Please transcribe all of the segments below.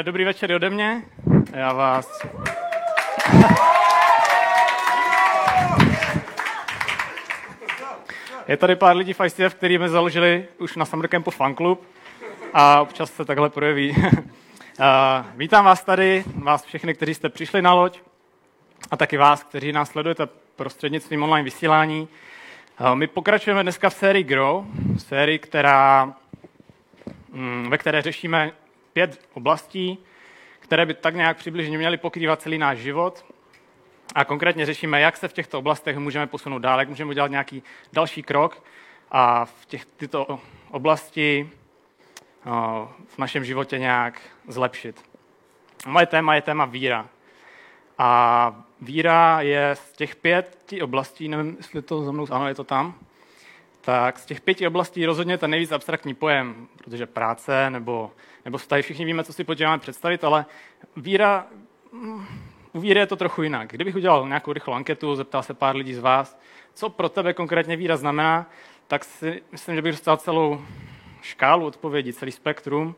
Dobré, dobrý večer ode mě. Já vás... Je tady pár lidí v ICF, který jsme založili už na Summer Campu fanklub a občas se takhle projeví. Vítám vás tady, vás všechny, kteří jste přišli na loď a taky vás, kteří nás sledujete prostřednictvím online vysílání. My pokračujeme dneska v sérii Grow, sérii, která, mm, ve které řešíme pět oblastí, které by tak nějak přibližně měly pokrývat celý náš život. A konkrétně řešíme, jak se v těchto oblastech můžeme posunout dál, jak můžeme udělat nějaký další krok a v těch, tyto oblasti v našem životě nějak zlepšit. Moje téma je téma víra. A víra je z těch pěti oblastí, nevím, jestli to za mnou, ano, je to tam, tak z těch pěti oblastí rozhodně ten nejvíc abstraktní pojem, protože práce nebo, nebo vztahy, všichni víme, co si potřebujeme představit, ale víra, mm, u víry je to trochu jinak. Kdybych udělal nějakou rychlou anketu, zeptal se pár lidí z vás, co pro tebe konkrétně víra znamená, tak si myslím, že bych dostal celou škálu odpovědí, celý spektrum.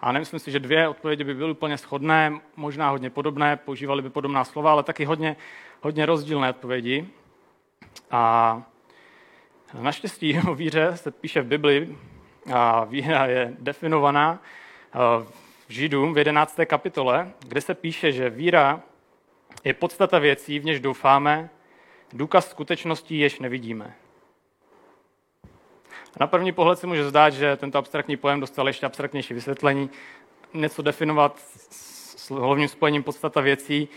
A nemyslím si, že dvě odpovědi by byly úplně shodné, možná hodně podobné, používali by podobná slova, ale taky hodně, hodně rozdílné odpovědi. A Naštěstí o víře se píše v Bibli a víra je definovaná eh, v Židům v 11. kapitole, kde se píše, že víra je podstata věcí, v něž doufáme, důkaz skutečností, jež nevidíme. Na první pohled se může zdát, že tento abstraktní pojem dostal ještě abstraktnější vysvětlení. Něco definovat s hlavním spojením podstata věcí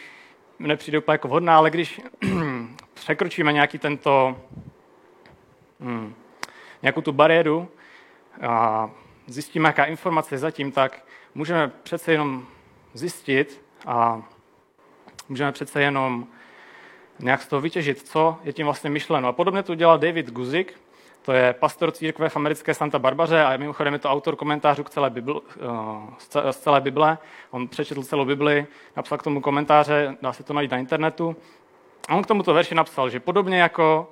nepřijde úplně jako vhodná, ale když překročíme nějaký tento hmm, nějakou tu bariéru a zjistíme, jaká informace je zatím, tak můžeme přece jenom zjistit a můžeme přece jenom nějak z toho vytěžit, co je tím vlastně myšleno. A podobně to udělal David Guzik, to je pastor církve v americké Santa Barbaře a mimochodem je to autor komentářů k celé Bibli, eh, z celé Bible. On přečetl celou Bibli, napsal k tomu komentáře, dá se to najít na internetu. A on k tomuto verši napsal, že podobně jako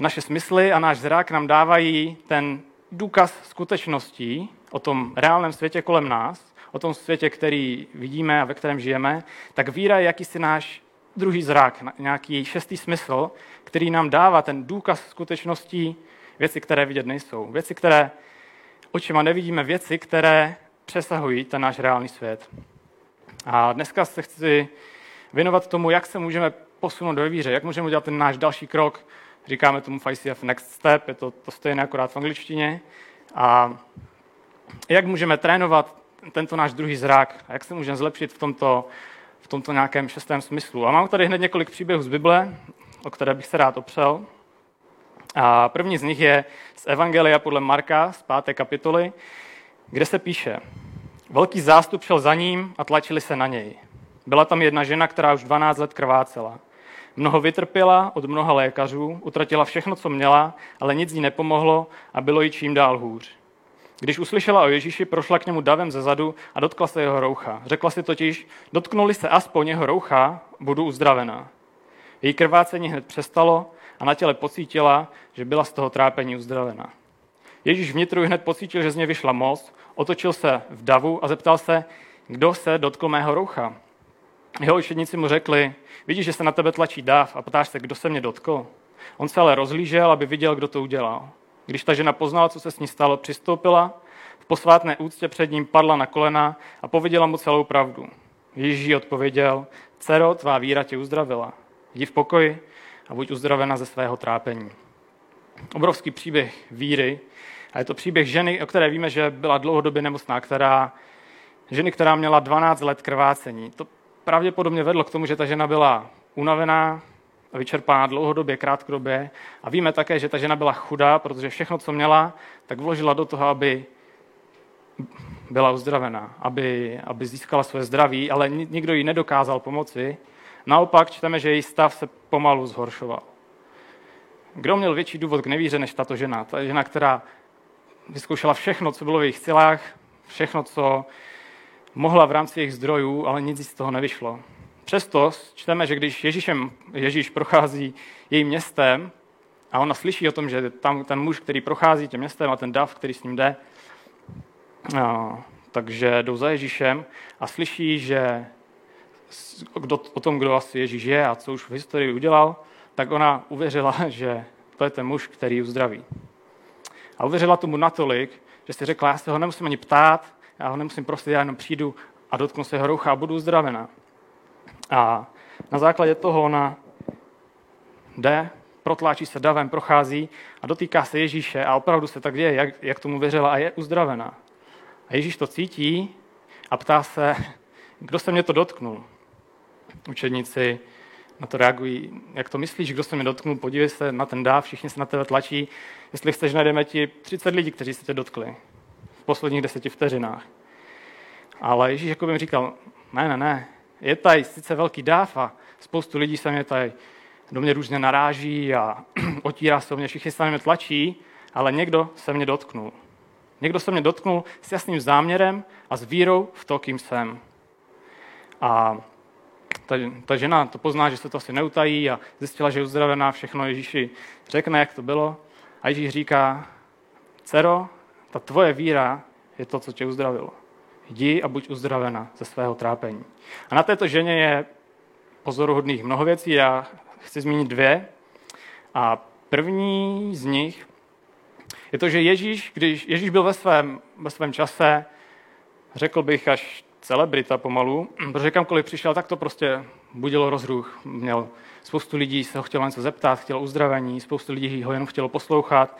naše smysly a náš zrak nám dávají ten důkaz skutečností o tom reálném světě kolem nás, o tom světě, který vidíme a ve kterém žijeme, tak víra je jakýsi náš druhý zrak, nějaký šestý smysl, který nám dává ten důkaz skutečností, věci, které vidět nejsou, věci, které očima nevidíme, věci, které přesahují ten náš reálný svět. A dneska se chci věnovat tomu, jak se můžeme posunout do víře, jak můžeme udělat ten náš další krok Říkáme tomu v ICF Next Step, je to, to stejné akorát v angličtině. A jak můžeme trénovat tento náš druhý zrak a jak se můžeme zlepšit v tomto, v tomto nějakém šestém smyslu. A mám tady hned několik příběhů z Bible, o které bych se rád opřel. A první z nich je z Evangelia podle Marka z páté kapitoly, kde se píše, velký zástup šel za ním a tlačili se na něj. Byla tam jedna žena, která už 12 let krvácela. Mnoho vytrpěla od mnoha lékařů, utratila všechno, co měla, ale nic jí nepomohlo a bylo jí čím dál hůř. Když uslyšela o Ježíši, prošla k němu davem ze zadu a dotkla se jeho roucha. Řekla si totiž, dotknuli se aspoň jeho roucha, budu uzdravená. Její krvácení hned přestalo a na těle pocítila, že byla z toho trápení uzdravena. Ježíš vnitru hned pocítil, že z něj vyšla moc, otočil se v davu a zeptal se, kdo se dotkl mého roucha. Jeho učedníci mu řekli, vidíš, že se na tebe tlačí dáv a ptáš se, kdo se mě dotkl. On se ale rozlížel, aby viděl, kdo to udělal. Když ta žena poznala, co se s ní stalo, přistoupila, v posvátné úctě před ním padla na kolena a pověděla mu celou pravdu. Ježíš odpověděl, dcero, tvá víra tě uzdravila. Jdi v pokoji a buď uzdravena ze svého trápení. Obrovský příběh víry. A je to příběh ženy, o které víme, že byla dlouhodobě nemocná, která, ženy, která měla 12 let krvácení. To pravděpodobně vedlo k tomu, že ta žena byla unavená, vyčerpaná dlouhodobě, krátkodobě. A víme také, že ta žena byla chudá, protože všechno, co měla, tak vložila do toho, aby byla uzdravená, aby, aby získala své zdraví, ale nikdo jí nedokázal pomoci. Naopak čteme, že její stav se pomalu zhoršoval. Kdo měl větší důvod k nevíře než tato žena? Ta žena, která vyzkoušela všechno, co bylo v jejich silách, všechno, co mohla v rámci jejich zdrojů, ale nic z toho nevyšlo. Přesto čteme, že když Ježíšem, Ježíš prochází jejím městem a ona slyší o tom, že tam ten muž, který prochází tím městem a ten dav, který s ním jde, Takže jdou za Ježíšem a slyší, že kdo, o tom, kdo asi Ježíš je a co už v historii udělal, tak ona uvěřila, že to je ten muž, který ji uzdraví. A uvěřila tomu natolik, že si řekla, já se ho nemusím ani ptát, já ho nemusím prosit, já jenom přijdu a dotknu se jeho rucha a budu uzdravena. A na základě toho ona jde, protláčí se davem, prochází a dotýká se Ježíše a opravdu se tak děje, jak, jak tomu věřila a je uzdravena. A Ježíš to cítí a ptá se, kdo se mě to dotknul. Učedníci na to reagují, jak to myslíš, kdo se mě dotknul, podívej se na ten dáv, všichni se na tebe tlačí, jestli chceš, najdeme ti 30 lidí, kteří se tě dotkli v posledních deseti vteřinách. Ale Ježíš jako by mi říkal, ne, ne, ne, je tady sice velký dáv a spoustu lidí se mě tady do mě různě naráží a otírá se o mě, všichni se mě tlačí, ale někdo se mě dotknul. Někdo se mě dotknul s jasným záměrem a s vírou v to, kým jsem. A ta, ta žena to pozná, že se to asi neutají a zjistila, že je uzdravená, všechno Ježíši řekne, jak to bylo. A Ježíš říká, dcero, ta tvoje víra je to, co tě uzdravilo. Jdi a buď uzdravena ze svého trápení. A na této ženě je pozoruhodných mnoho věcí, já chci zmínit dvě. A první z nich je to, že Ježíš, když Ježíš byl ve svém, ve svém čase, řekl bych až celebrita pomalu, protože kamkoliv přišel, tak to prostě budilo rozruch. Měl spoustu lidí, se ho chtělo něco zeptat, chtělo uzdravení, spoustu lidí ho jenom chtělo poslouchat.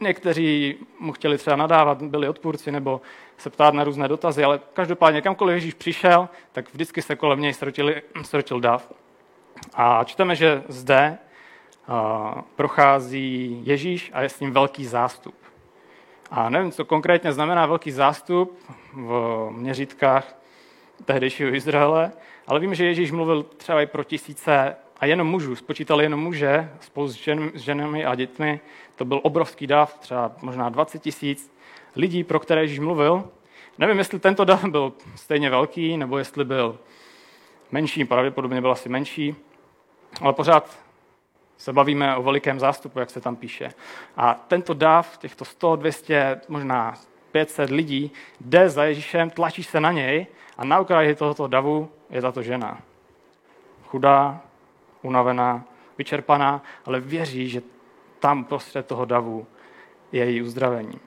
Někteří mu chtěli třeba nadávat, byli odpůrci nebo se ptát na různé dotazy, ale každopádně kamkoliv Ježíš přišel, tak vždycky se kolem něj srotil dav. A čteme, že zde prochází Ježíš a je s ním velký zástup. A nevím, co konkrétně znamená velký zástup v měřítkách tehdejšího Izraele, ale vím, že Ježíš mluvil třeba i pro tisíce a jenom mužů, spočítali jenom muže spolu s, žen, s ženami a dětmi. To byl obrovský dav, třeba možná 20 tisíc lidí, pro které Ježíš mluvil. Nevím, jestli tento dav byl stejně velký, nebo jestli byl menší, pravděpodobně byl asi menší, ale pořád se bavíme o velikém zástupu, jak se tam píše. A tento dáv, těchto 100, 200, možná 500 lidí, jde za Ježíšem, tlačí se na něj a na okraji tohoto davu je tato žena. Chudá, unavená, vyčerpaná, ale věří, že tam prostřed toho davu je její uzdravení.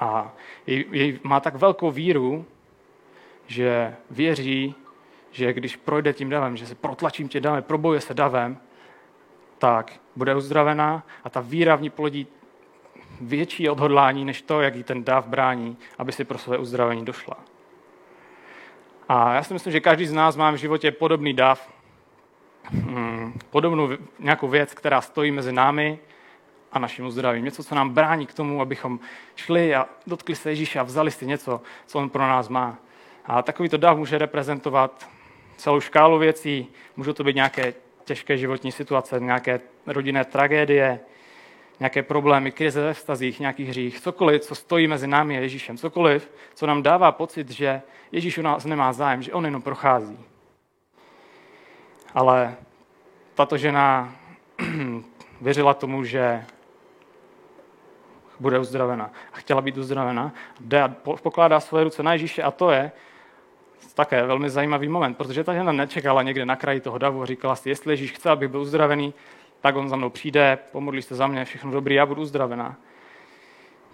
A jej, jej má tak velkou víru, že věří, že když projde tím davem, že se protlačím tím davem, probojuje se davem, tak bude uzdravená a ta víra v ní plodí větší odhodlání, než to, jak jí ten dáv brání, aby si pro své uzdravení došla. A já si myslím, že každý z nás má v životě podobný hmm, podobnou nějakou věc, která stojí mezi námi a naším uzdravím. Něco, co nám brání k tomu, abychom šli a dotkli se Ježíše a vzali si něco, co on pro nás má. A takovýto dáv může reprezentovat celou škálu věcí. Můžou to být nějaké těžké životní situace, nějaké rodinné tragédie, nějaké problémy, krize ve vztazích, nějaký hřích, cokoliv, co stojí mezi námi a Ježíšem, cokoliv, co nám dává pocit, že Ježíš u nás nemá zájem, že on jenom prochází. Ale tato žena věřila tomu, že bude uzdravena a chtěla být uzdravena, jde a pokládá svoje ruce na Ježíše a to je také velmi zajímavý moment, protože ta žena nečekala někde na kraji toho davu a říkala si, jestli Ježíš chce, abych byl uzdravený, tak on za mnou přijde, pomodlí se za mě, všechno dobrý, já budu uzdravená.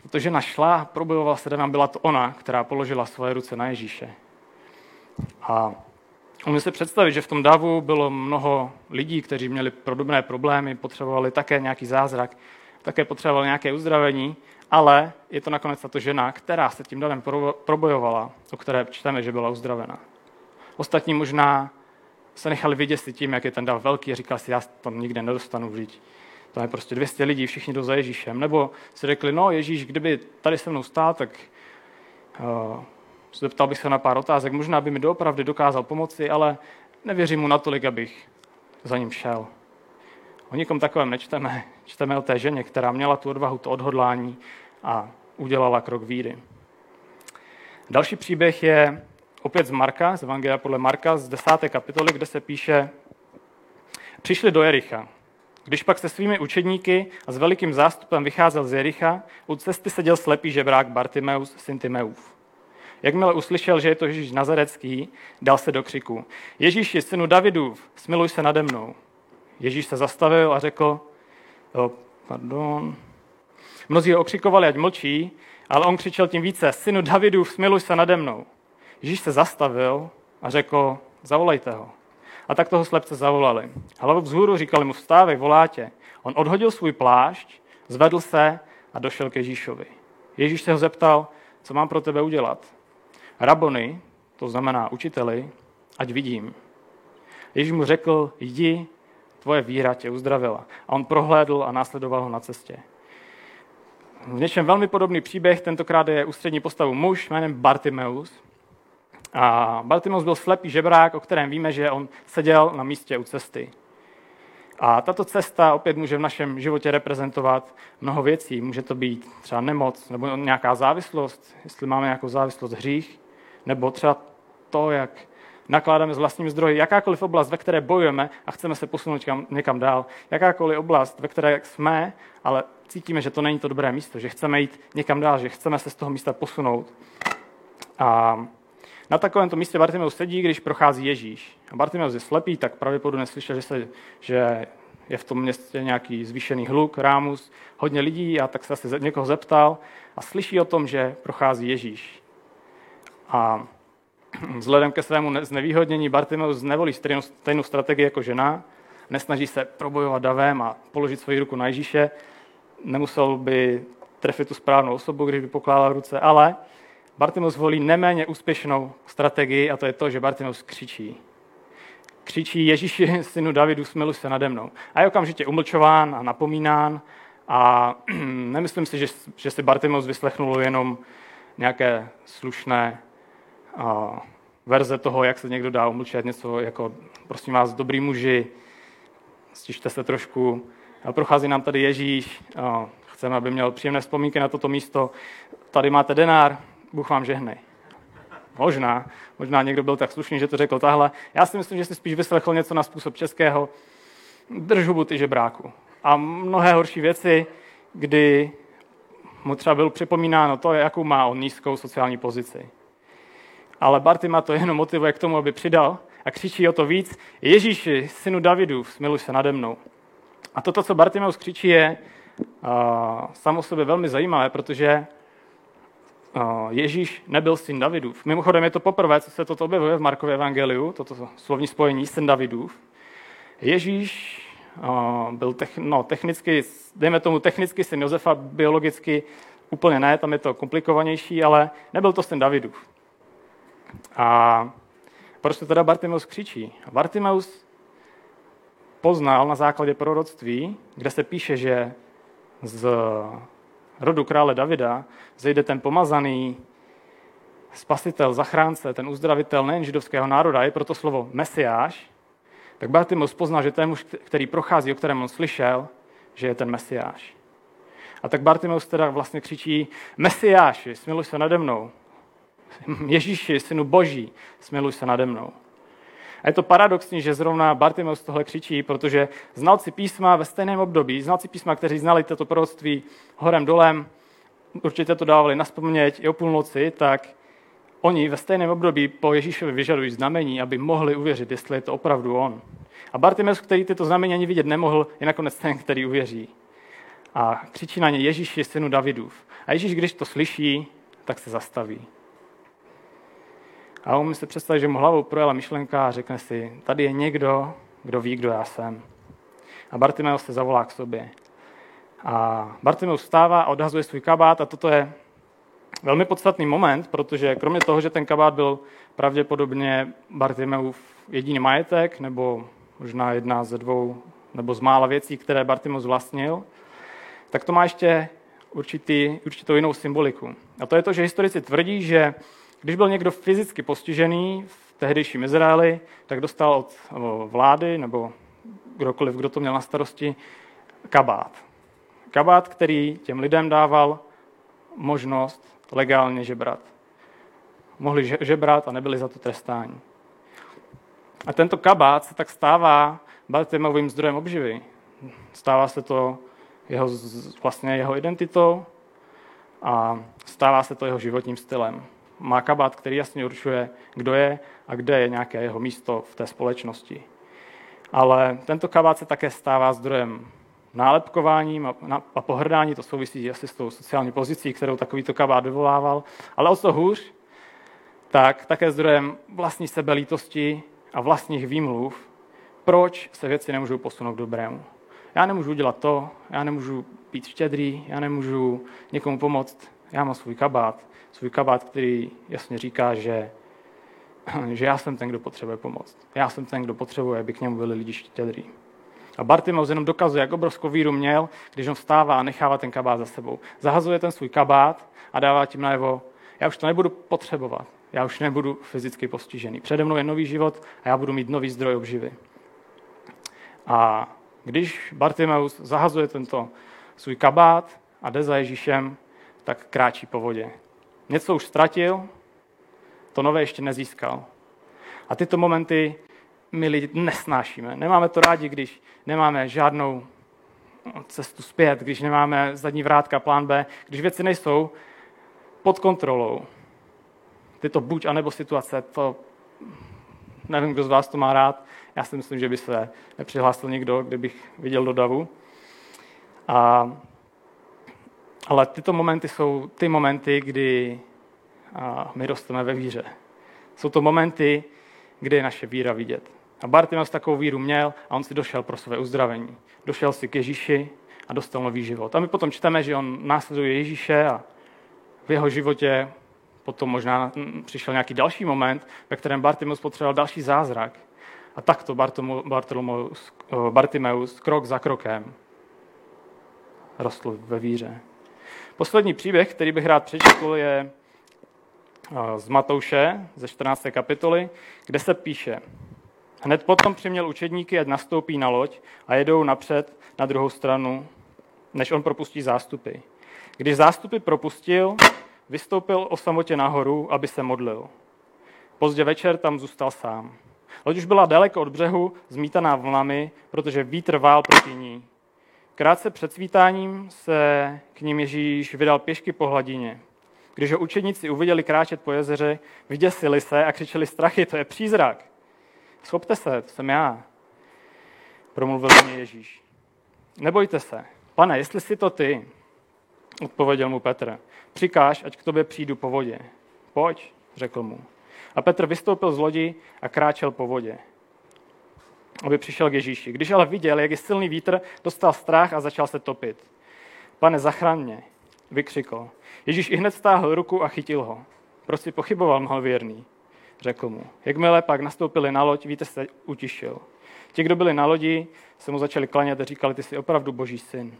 Protože žena šla, probojovala se byla to ona, která položila svoje ruce na Ježíše. A umím si představit, že v tom davu bylo mnoho lidí, kteří měli podobné problémy, potřebovali také nějaký zázrak, také potřebovali nějaké uzdravení ale je to nakonec tato žena, která se tím davem probojovala, o které čteme, že byla uzdravena. Ostatní možná se nechali vidět si tím, jak je ten dav velký a říkal si, já tam nikde nedostanu vždyť. To je prostě 200 lidí, všichni jdou za Ježíšem. Nebo si řekli, no Ježíš, kdyby tady se mnou stál, tak uh, zeptal bych se na pár otázek, možná by mi doopravdy dokázal pomoci, ale nevěřím mu natolik, abych za ním šel. O nikom takovém nečteme. Čteme o té ženě, která měla tu odvahu, to odhodlání a udělala krok víry. Další příběh je opět z Marka, z Evangelia podle Marka, z desáté kapitoly, kde se píše, přišli do Jericha. Když pak se svými učedníky a s velikým zástupem vycházel z Jericha, u cesty seděl slepý žebrák Bartimeus, syn Timeův. Jakmile uslyšel, že je to Ježíš Nazarecký, dal se do křiku. Ježíši, synu Davidův, smiluj se nade mnou. Ježíš se zastavil a řekl, oh, pardon, mnozí ho okřikovali, ať mlčí, ale on křičel tím více, synu Davidův, smiluj se nade mnou. Ježíš se zastavil a řekl, zavolejte ho. A tak toho slepce zavolali. Hlavu vzhůru říkali mu, vstávej, volátě. On odhodil svůj plášť, zvedl se a došel k Ježíšovi. Ježíš se ho zeptal, co mám pro tebe udělat. Rabony, to znamená učiteli, ať vidím. Ježíš mu řekl, jdi, tvoje víra tě uzdravila. A on prohlédl a následoval ho na cestě. V něčem velmi podobný příběh, tentokrát je ústřední postavu muž jménem Bartimeus. A Bartimeus byl slepý žebrák, o kterém víme, že on seděl na místě u cesty. A tato cesta opět může v našem životě reprezentovat mnoho věcí. Může to být třeba nemoc nebo nějaká závislost, jestli máme nějakou závislost hřích, nebo třeba to, jak nakládáme s vlastními zdroji, jakákoliv oblast, ve které bojujeme a chceme se posunout někam, někam dál, jakákoliv oblast, ve které jsme, ale cítíme, že to není to dobré místo, že chceme jít někam dál, že chceme se z toho místa posunout. A na takovémto místě Bartimeus sedí, když prochází Ježíš. A Bartimeus je slepý, tak pravděpodobně slyšel, že, se, že je v tom městě nějaký zvýšený hluk, rámus, hodně lidí a tak se asi někoho zeptal a slyší o tom, že prochází Ježíš. A vzhledem ke svému znevýhodnění Bartimeus nevolí stejnou, strategii jako žena, nesnaží se probojovat davem a položit svoji ruku na Ježíše, nemusel by trefit tu správnou osobu, když by pokládal ruce, ale Bartimeus volí neméně úspěšnou strategii a to je to, že Bartimeus křičí. Křičí Ježíši, synu Davidu, smiluj se nade mnou. A je okamžitě umlčován a napomínán a nemyslím si, že, že si Bartimeus vyslechnul jenom nějaké slušné verze toho, jak se někdo dá umlčet, něco jako, prosím vás, dobrý muži, stižte se trošku. A prochází nám tady Ježíš, a chceme, aby měl příjemné vzpomínky na toto místo. Tady máte denár, Bůh vám žehnej. Možná, možná někdo byl tak slušný, že to řekl tahle. Já si myslím, že si spíš vyslechl něco na způsob českého. Drž hubu ty žebráku. A mnohé horší věci, kdy mu třeba byl připomínáno to, jakou má on nízkou sociální pozici. Ale Bartima to jenom motivuje k tomu, aby přidal a křičí o to víc. Ježíši, synu Davidu, smiluj se nade mnou. A toto, co Bartimeus křičí, je uh, samo sobě velmi zajímavé, protože Ježíš nebyl syn Davidův. Mimochodem je to poprvé, co se toto objevuje v Markově evangeliu, toto slovní spojení syn Davidův. Ježíš byl no, technicky, dejme tomu technicky syn Josefa, biologicky úplně ne, tam je to komplikovanější, ale nebyl to syn Davidův. A proč to teda Bartimeus křičí? Bartimeus poznal na základě proroctví, kde se píše, že z rodu krále Davida zejde ten pomazaný spasitel, zachránce, ten uzdravitel nejen židovského národa, je proto slovo mesiáš, tak Bartimus poznal, že ten muž, který prochází, o kterém on slyšel, že je ten mesiáš. A tak Bartimeus teda vlastně křičí, Mesiáši, smiluj se nade mnou. Ježíši, synu boží, smiluj se nade mnou. A je to paradoxní, že zrovna Bartimeus tohle křičí, protože znalci písma ve stejném období, znalci písma, kteří znali toto proroctví horem dolem, určitě to dávali na vzpomněť i o půlnoci, tak oni ve stejném období po Ježíšovi vyžadují znamení, aby mohli uvěřit, jestli je to opravdu on. A Bartimeus, který tyto znamení ani vidět nemohl, je nakonec ten, který uvěří. A křičí na ně Ježíš je synu Davidův. A Ježíš, když to slyší, tak se zastaví. A on se představit, že mu hlavou projela myšlenka a řekne si, tady je někdo, kdo ví, kdo já jsem. A Bartimeus se zavolá k sobě. A Bartimeus vstává a odhazuje svůj kabát a toto je velmi podstatný moment, protože kromě toho, že ten kabát byl pravděpodobně Bartimeův jediný majetek, nebo možná jedna ze dvou nebo z mála věcí, které Bartimeus vlastnil, tak to má ještě určitý, určitou jinou symboliku. A to je to, že historici tvrdí, že když byl někdo fyzicky postižený v tehdejším Izraeli, tak dostal od vlády nebo kdokoliv, kdo to měl na starosti, kabát. Kabát, který těm lidem dával možnost legálně žebrat. Mohli žebrat a nebyli za to trestáni. A tento kabát se tak stává Bartimovým zdrojem obživy. Stává se to jeho, vlastně jeho identitou a stává se to jeho životním stylem. Má kabát, který jasně určuje, kdo je a kde je nějaké jeho místo v té společnosti. Ale tento kabát se také stává zdrojem nálepkováním a, pohrdání, to souvisí asi s tou sociální pozicí, kterou takovýto kabát vyvolával. Ale o co hůř, tak také zdrojem vlastní sebelítosti a vlastních výmluv, proč se věci nemůžou posunout k dobrému. Já nemůžu udělat to, já nemůžu být štědrý, já nemůžu někomu pomoct, já mám svůj kabát, svůj kabát, který jasně říká, že, že já jsem ten, kdo potřebuje pomoc. Já jsem ten, kdo potřebuje, aby k němu byli lidi štědrý. A Bartimeus jenom dokazuje, jak obrovskou víru měl, když on vstává a nechává ten kabát za sebou. Zahazuje ten svůj kabát a dává tím najevo, já už to nebudu potřebovat, já už nebudu fyzicky postižený. Přede mnou je nový život a já budu mít nový zdroj obživy. A když Bartimeus zahazuje tento svůj kabát a jde za Ježíšem, tak kráčí po vodě. Něco už ztratil, to nové ještě nezískal. A tyto momenty my lidi nesnášíme. Nemáme to rádi, když nemáme žádnou cestu zpět, když nemáme zadní vrátka, plán B, když věci nejsou pod kontrolou. Tyto buď anebo situace, to nevím, kdo z vás to má rád. Já si myslím, že by se nepřihlásil nikdo, kdybych viděl do davu. A, ale tyto momenty jsou ty momenty, kdy my rosteme ve víře. Jsou to momenty, kdy je naše víra vidět. A Bartimeus takovou víru měl a on si došel pro své uzdravení. Došel si k Ježíši a dostal nový život. A my potom čteme, že on následuje Ježíše a v jeho životě potom možná přišel nějaký další moment, ve kterém Bartimeus potřeboval další zázrak. A takto Bartimeus, Bartimeus krok za krokem rostl ve víře. Poslední příběh, který bych rád přečetl, je z Matouše ze 14. kapitoly, kde se píše, Hned potom přiměl učedníky, ať nastoupí na loď a jedou napřed na druhou stranu, než on propustí zástupy. Když zástupy propustil, vystoupil o samotě nahoru, aby se modlil. Pozdě večer tam zůstal sám. Loď už byla daleko od břehu, zmítaná vlnami, protože vítr vál proti ní. Krátce před svítáním se k ním Ježíš vydal pěšky po hladině. Když ho učedníci uviděli kráčet po jezeře, vyděsili se a křičeli strachy, to je přízrak. Schopte se, to jsem já, promluvil mě Ježíš. Nebojte se. Pane, jestli jsi to ty, odpověděl mu Petr, přikáž, ať k tobě přijdu po vodě. Pojď, řekl mu. A Petr vystoupil z lodi a kráčel po vodě, aby přišel k Ježíši. Když ale viděl, jak je silný vítr, dostal strach a začal se topit. Pane, zachraň mě, vykřikl. Ježíš i hned stáhl ruku a chytil ho. Proč si pochyboval, malvěrný? řekl mu. Jakmile pak nastoupili na loď, víte, se utišil. Ti, kdo byli na lodi, se mu začali klanět a říkali, ty jsi opravdu boží syn.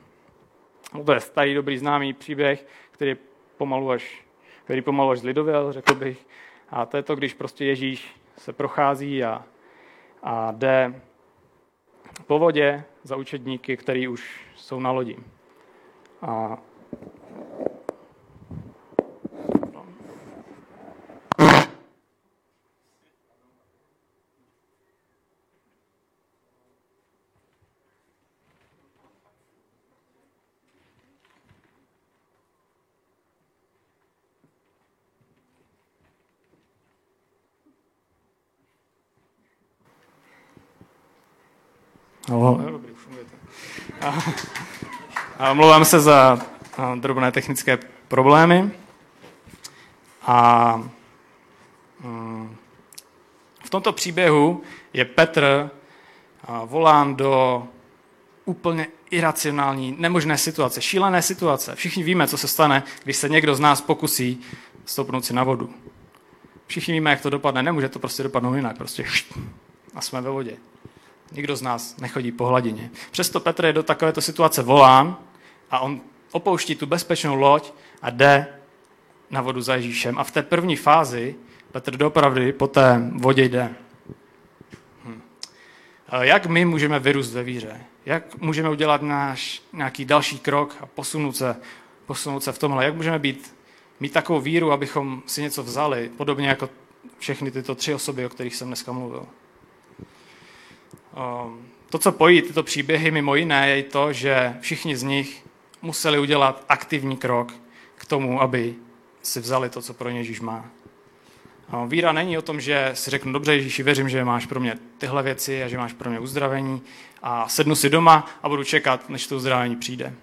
No to je starý, dobrý, známý příběh, který pomalu až, který pomalu až zlidověl, řekl bych. A to je to, když prostě Ježíš se prochází a, a jde po vodě za učedníky, který už jsou na lodi. A No, dobrý, a, a omlouvám se za drobné technické problémy. A mm, v tomto příběhu je Petr volán do úplně iracionální, nemožné situace, šílené situace. Všichni víme, co se stane, když se někdo z nás pokusí stoupnout si na vodu. Všichni víme, jak to dopadne. Nemůže to prostě dopadnout jinak. Prostě a jsme ve vodě. Nikdo z nás nechodí po hladině. Přesto Petr je do takovéto situace volán a on opouští tu bezpečnou loď a jde na vodu za Ježíšem. A v té první fázi Petr dopravdy po té vodě jde. Hm. Jak my můžeme vyrůst ve víře? Jak můžeme udělat náš nějaký další krok a posunout se, posunout se v tomhle? Jak můžeme být, mít takovou víru, abychom si něco vzali, podobně jako všechny tyto tři osoby, o kterých jsem dneska mluvil? Ehm, to, co pojí tyto příběhy mimo jiné, je to, že všichni z nich museli udělat aktivní krok k tomu, aby si vzali to, co pro ně Ježíš má. No, víra není o tom, že si řeknu, dobře Ježíši, věřím, že máš pro mě tyhle věci a že máš pro mě uzdravení a sednu si doma a budu čekat, než to uzdravení přijde.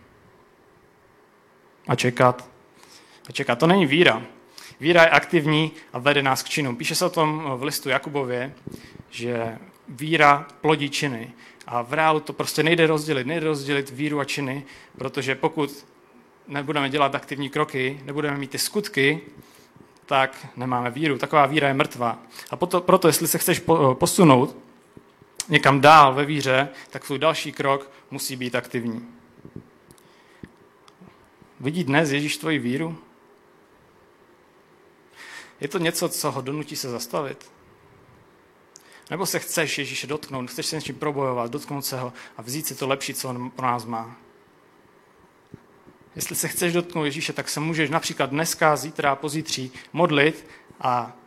A čekat. A čekat. To není víra. Víra je aktivní a vede nás k činům. Píše se o tom v listu Jakubově, že víra plodí činy. A v reálu to prostě nejde rozdělit. Nejde rozdělit víru a činy, protože pokud nebudeme dělat aktivní kroky, nebudeme mít ty skutky, tak nemáme víru. Taková víra je mrtvá. A proto, proto jestli se chceš posunout někam dál ve víře, tak tvůj další krok musí být aktivní. Vidí dnes Ježíš tvoji víru? Je to něco, co ho donutí se zastavit? Nebo se chceš Ježíše dotknout, chceš se něčím probojovat, dotknout se ho a vzít si to lepší, co on pro nás má? Jestli se chceš dotknout Ježíše, tak se můžeš například dneska, zítra, pozítří modlit a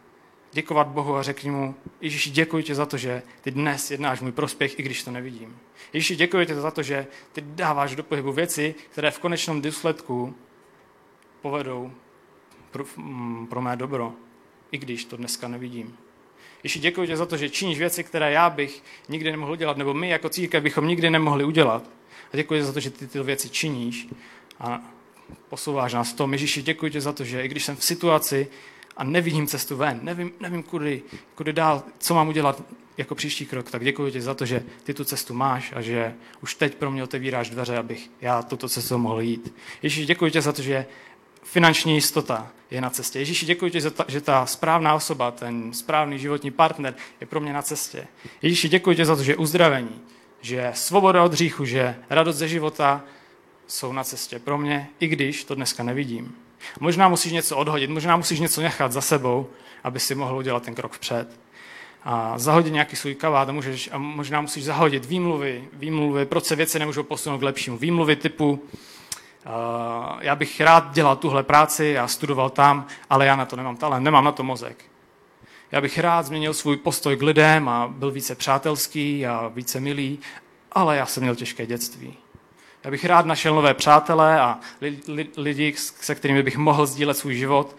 děkovat Bohu a řekni mu, Ježíši, děkuji tě za to, že ty dnes jednáš můj prospěch, i když to nevidím. Ježíši, děkuji tě za to, že ty dáváš do pohybu věci, které v konečném důsledku povedou pro, mm, pro mé dobro, i když to dneska nevidím. Ježíši, děkuji tě za to, že činíš věci, které já bych nikdy nemohl dělat, nebo my jako církev bychom nikdy nemohli udělat. A děkuji za to, že ty ty věci činíš a posouváš nás v tom. Ježíši, děkuji tě za to, že i když jsem v situaci a nevidím cestu ven, nevím, nevím kudy, kudy dál, co mám udělat jako příští krok, tak děkuji ti za to, že ty tu cestu máš a že už teď pro mě otevíráš dveře, abych já tuto cestu mohl jít. Ježíši, děkuji tě za to, že finanční jistota je na cestě. Ježíši, děkuji ti, že ta správná osoba, ten správný životní partner je pro mě na cestě. Ježíši, děkuji ti za to, že uzdravení, že svoboda od hříchu, že radost ze života jsou na cestě pro mě, i když to dneska nevidím. Možná musíš něco odhodit, možná musíš něco nechat za sebou, aby si mohl udělat ten krok vpřed. A zahodit nějaký svůj kabát a, můžeš, a možná musíš zahodit výmluvy, výmluvy, proč se věci nemůžou posunout k lepšímu. Výmluvy typu, já bych rád dělal tuhle práci, já studoval tam, ale já na to nemám talent, nemám na to mozek. Já bych rád změnil svůj postoj k lidem a byl více přátelský a více milý, ale já jsem měl těžké dětství. Já bych rád našel nové přátelé a lidi, se kterými bych mohl sdílet svůj život,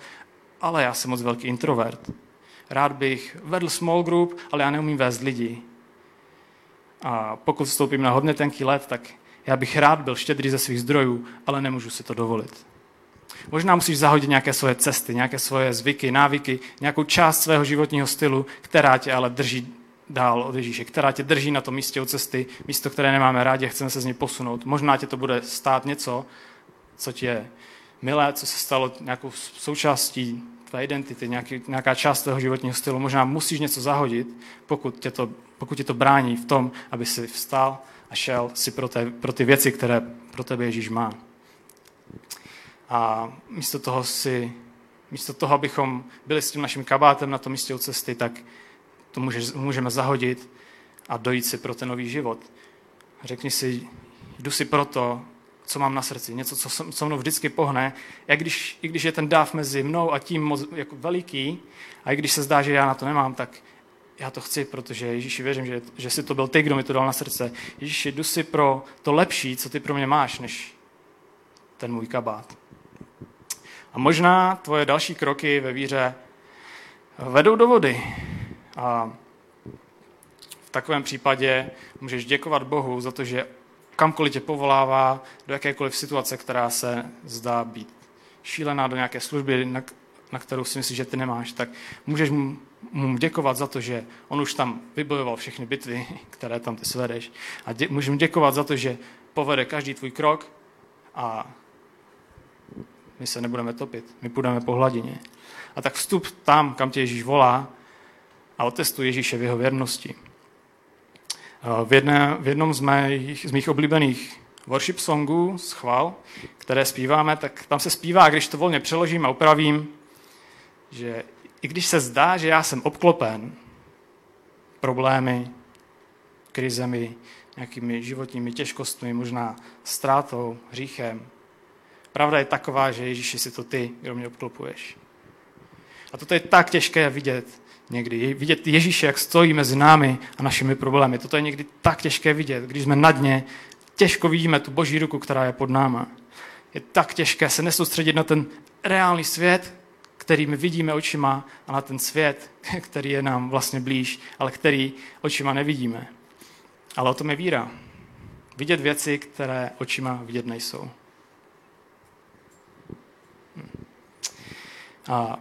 ale já jsem moc velký introvert. Rád bych vedl small group, ale já neumím vést lidi. A pokud vstoupím na hodně tenký let, tak já bych rád byl štědrý ze svých zdrojů, ale nemůžu si to dovolit. Možná musíš zahodit nějaké svoje cesty, nějaké svoje zvyky, návyky, nějakou část svého životního stylu, která tě ale drží dál od Ježíše, která tě drží na tom místě u cesty, místo, které nemáme rádi a chceme se z něj posunout. Možná tě to bude stát něco, co ti je milé, co se stalo nějakou součástí tvé identity, nějaký, nějaká část tvého životního stylu. Možná musíš něco zahodit, pokud tě to, pokud tě to brání v tom, aby si vstal a šel si pro, té, pro ty věci, které pro tebe Ježíš má. A místo toho si, místo toho, abychom byli s tím naším kabátem na tom místě u cesty, tak to může, můžeme zahodit a dojít si pro ten nový život. Řekni si, jdu si pro to, co mám na srdci, něco, co co mnou vždycky pohne, i když, i když je ten dáv mezi mnou a tím moc jako veliký, a i když se zdá, že já na to nemám, tak já to chci, protože Ježíši věřím, že, že jsi to byl ty, kdo mi to dal na srdce. Ježíši, jdu si pro to lepší, co ty pro mě máš, než ten můj kabát. A možná tvoje další kroky ve víře vedou do vody. A v takovém případě můžeš děkovat Bohu za to, že kamkoliv tě povolává, do jakékoliv situace, která se zdá být šílená, do nějaké služby, na, na kterou si myslíš, že ty nemáš, tak můžeš mu, mu děkovat za to, že on už tam vybojoval všechny bitvy, které tam ty svedeš. A dě, můžeš mu děkovat za to, že povede každý tvůj krok a my se nebudeme topit, my půjdeme po hladině. A tak vstup tam, kam tě Ježíš volá a otestuj Ježíše v jeho věrnosti. V, jedné, v jednom z mých, z mých oblíbených worship songů, schvál, které zpíváme, tak tam se zpívá, když to volně přeložím a upravím, že i když se zdá, že já jsem obklopen problémy, krizemi, nějakými životními těžkostmi, možná ztrátou, hříchem, pravda je taková, že Ježíši si to ty, kdo mě obklopuješ. A toto je tak těžké vidět, někdy. Vidět Ježíše, jak stojí mezi námi a našimi problémy. Toto je někdy tak těžké vidět, když jsme na dně, těžko vidíme tu boží ruku, která je pod náma. Je tak těžké se nesoustředit na ten reálný svět, který my vidíme očima a na ten svět, který je nám vlastně blíž, ale který očima nevidíme. Ale o tom je víra. Vidět věci, které očima vidět nejsou. A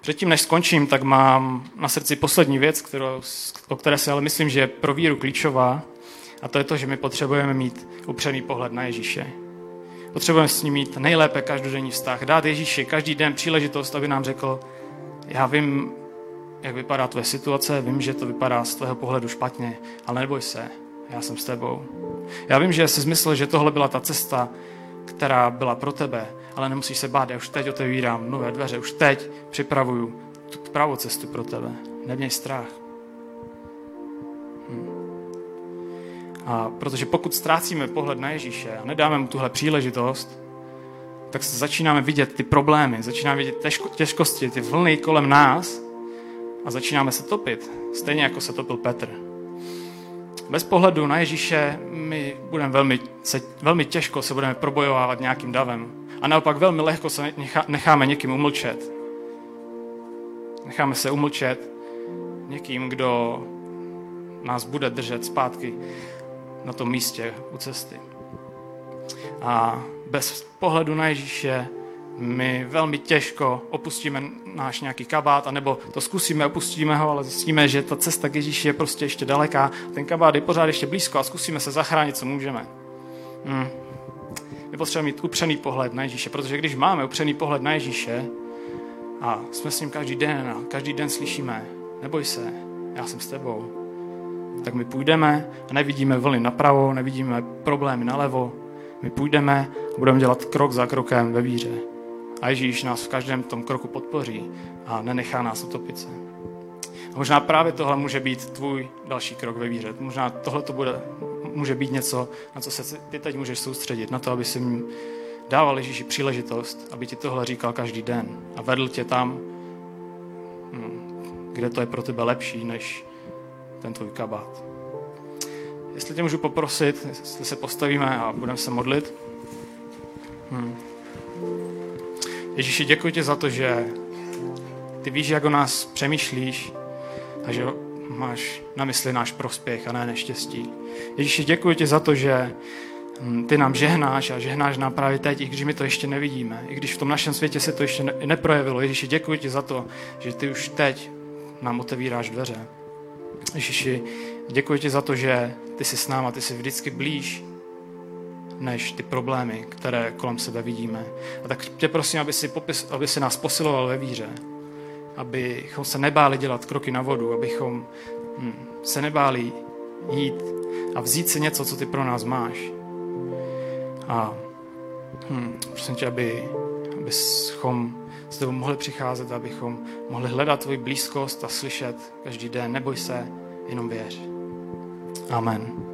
předtím, než skončím, tak mám na srdci poslední věc, kterou, o které si ale myslím, že je pro víru klíčová. A to je to, že my potřebujeme mít upřený pohled na Ježíše. Potřebujeme s ním mít nejlépe každodenní vztah. Dát Ježíši každý den příležitost, aby nám řekl, já vím, jak vypadá tvoje situace, vím, že to vypadá z tvého pohledu špatně, ale neboj se, já jsem s tebou. Já vím, že jsi zmyslel, že tohle byla ta cesta, která byla pro tebe, ale nemusíš se bát, já už teď otevírám nové dveře, už teď připravuju tu pravou cestu pro tebe. Neměj strach. A protože pokud ztrácíme pohled na Ježíše a nedáme mu tuhle příležitost, tak začínáme vidět ty problémy, začínáme vidět těžko, těžkosti, ty vlny kolem nás a začínáme se topit, stejně jako se topil Petr. Bez pohledu na Ježíše my budeme velmi, se, velmi těžko se budeme probojovávat nějakým davem. A naopak velmi lehko se nechá, necháme někým umlčet. Necháme se umlčet někým, kdo nás bude držet zpátky na tom místě u cesty. A bez pohledu na Ježíše my velmi těžko opustíme náš nějaký kabát, anebo to zkusíme, opustíme ho, ale zjistíme, že ta cesta k Ježíši je prostě ještě daleká, ten kabát je pořád ještě blízko a zkusíme se zachránit, co můžeme. Hmm. My potřebujeme mít upřený pohled na Ježíše, protože když máme upřený pohled na Ježíše a jsme s ním každý den a každý den slyšíme, neboj se, já jsem s tebou, tak my půjdeme a nevidíme vlny napravo, nevidíme problémy nalevo, my půjdeme a budeme dělat krok za krokem ve víře. A Ježíš nás v každém tom kroku podpoří a nenechá nás utopit se. A možná právě tohle může být tvůj další krok ve víře. Možná tohle to bude, může být něco, na co se ty teď můžeš soustředit, na to, aby si dával Ježíši příležitost, aby ti tohle říkal každý den a vedl tě tam, hm, kde to je pro tebe lepší, než ten tvůj kabát. Jestli tě můžu poprosit, jestli se postavíme a budeme se modlit. Hmm. Ježíši, děkuji ti za to, že ty víš, jak o nás přemýšlíš a že máš na mysli náš prospěch a ne neštěstí. Ježíši, děkuji ti za to, že hm, ty nám žehnáš a žehnáš nám právě teď, i když my to ještě nevidíme, i když v tom našem světě se to ještě neprojevilo. Ježíši, děkuji ti za to, že ty už teď nám otevíráš dveře. Ježíši, děkuji ti za to, že ty jsi s náma, ty jsi vždycky blíž než ty problémy, které kolem sebe vidíme. A tak tě prosím, aby si, popis, aby si nás posiloval ve víře, abychom se nebáli dělat kroky na vodu, abychom hm, se nebáli jít a vzít si něco, co ty pro nás máš. A hm, prosím tě, aby, abychom s tebou mohli přicházet, abychom mohli hledat tvoji blízkost a slyšet každý den. Neboj se, jenom věř. Amen.